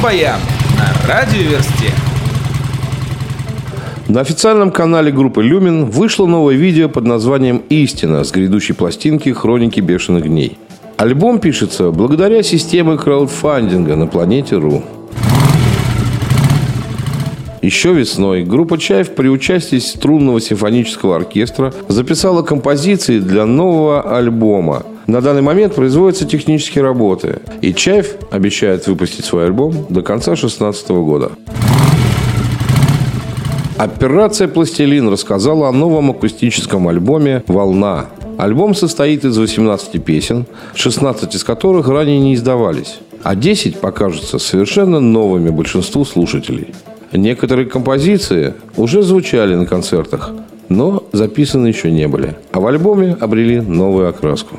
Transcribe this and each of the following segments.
Рок-баян на радиоверсте. На официальном канале группы «Люмин» вышло новое видео под названием «Истина» с грядущей пластинки «Хроники бешеных дней». Альбом пишется благодаря системе краудфандинга на планете РУ. Еще весной группа «Чайф» при участии струнного симфонического оркестра записала композиции для нового альбома. На данный момент производятся технические работы, и «Чайф» обещает выпустить свой альбом до конца 2016 года. Операция «Пластилин» рассказала о новом акустическом альбоме «Волна». Альбом состоит из 18 песен, 16 из которых ранее не издавались, а 10 покажутся совершенно новыми большинству слушателей. Некоторые композиции уже звучали на концертах, но записаны еще не были, а в альбоме обрели новую окраску.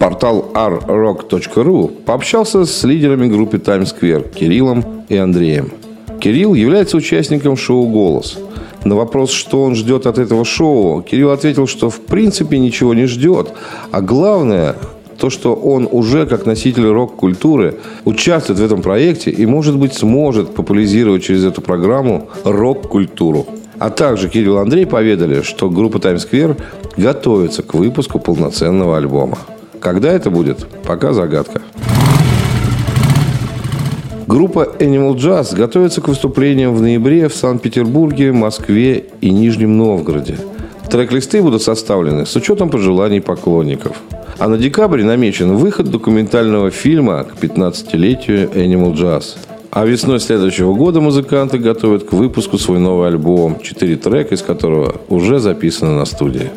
Портал rrock.ru пообщался с лидерами группы Times Square Кириллом и Андреем – Кирилл является участником шоу «Голос». На вопрос, что он ждет от этого шоу, Кирилл ответил, что в принципе ничего не ждет. А главное, то, что он уже как носитель рок-культуры участвует в этом проекте и, может быть, сможет популяризировать через эту программу рок-культуру. А также Кирилл и Андрей поведали, что группа Times Square готовится к выпуску полноценного альбома. Когда это будет, пока загадка. Группа Animal Jazz готовится к выступлениям в ноябре в Санкт-Петербурге, Москве и Нижнем Новгороде. Трек-листы будут составлены с учетом пожеланий поклонников. А на декабре намечен выход документального фильма к 15-летию Animal Jazz. А весной следующего года музыканты готовят к выпуску свой новый альбом, четыре трека из которого уже записаны на студии.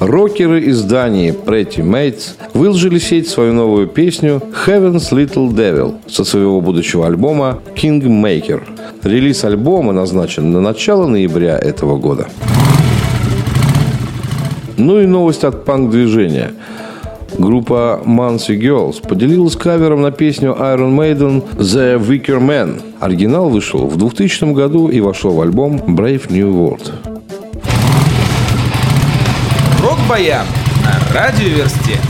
Рокеры из Дании Pretty Mates выложили сеть свою новую песню Heaven's Little Devil со своего будущего альбома King Maker. Релиз альбома назначен на начало ноября этого года. Ну и новость от панк-движения. Группа Mancy Girls поделилась кавером на песню Iron Maiden The Wicker Man. Оригинал вышел в 2000 году и вошел в альбом Brave New World. Рок-баян на радиоверсте.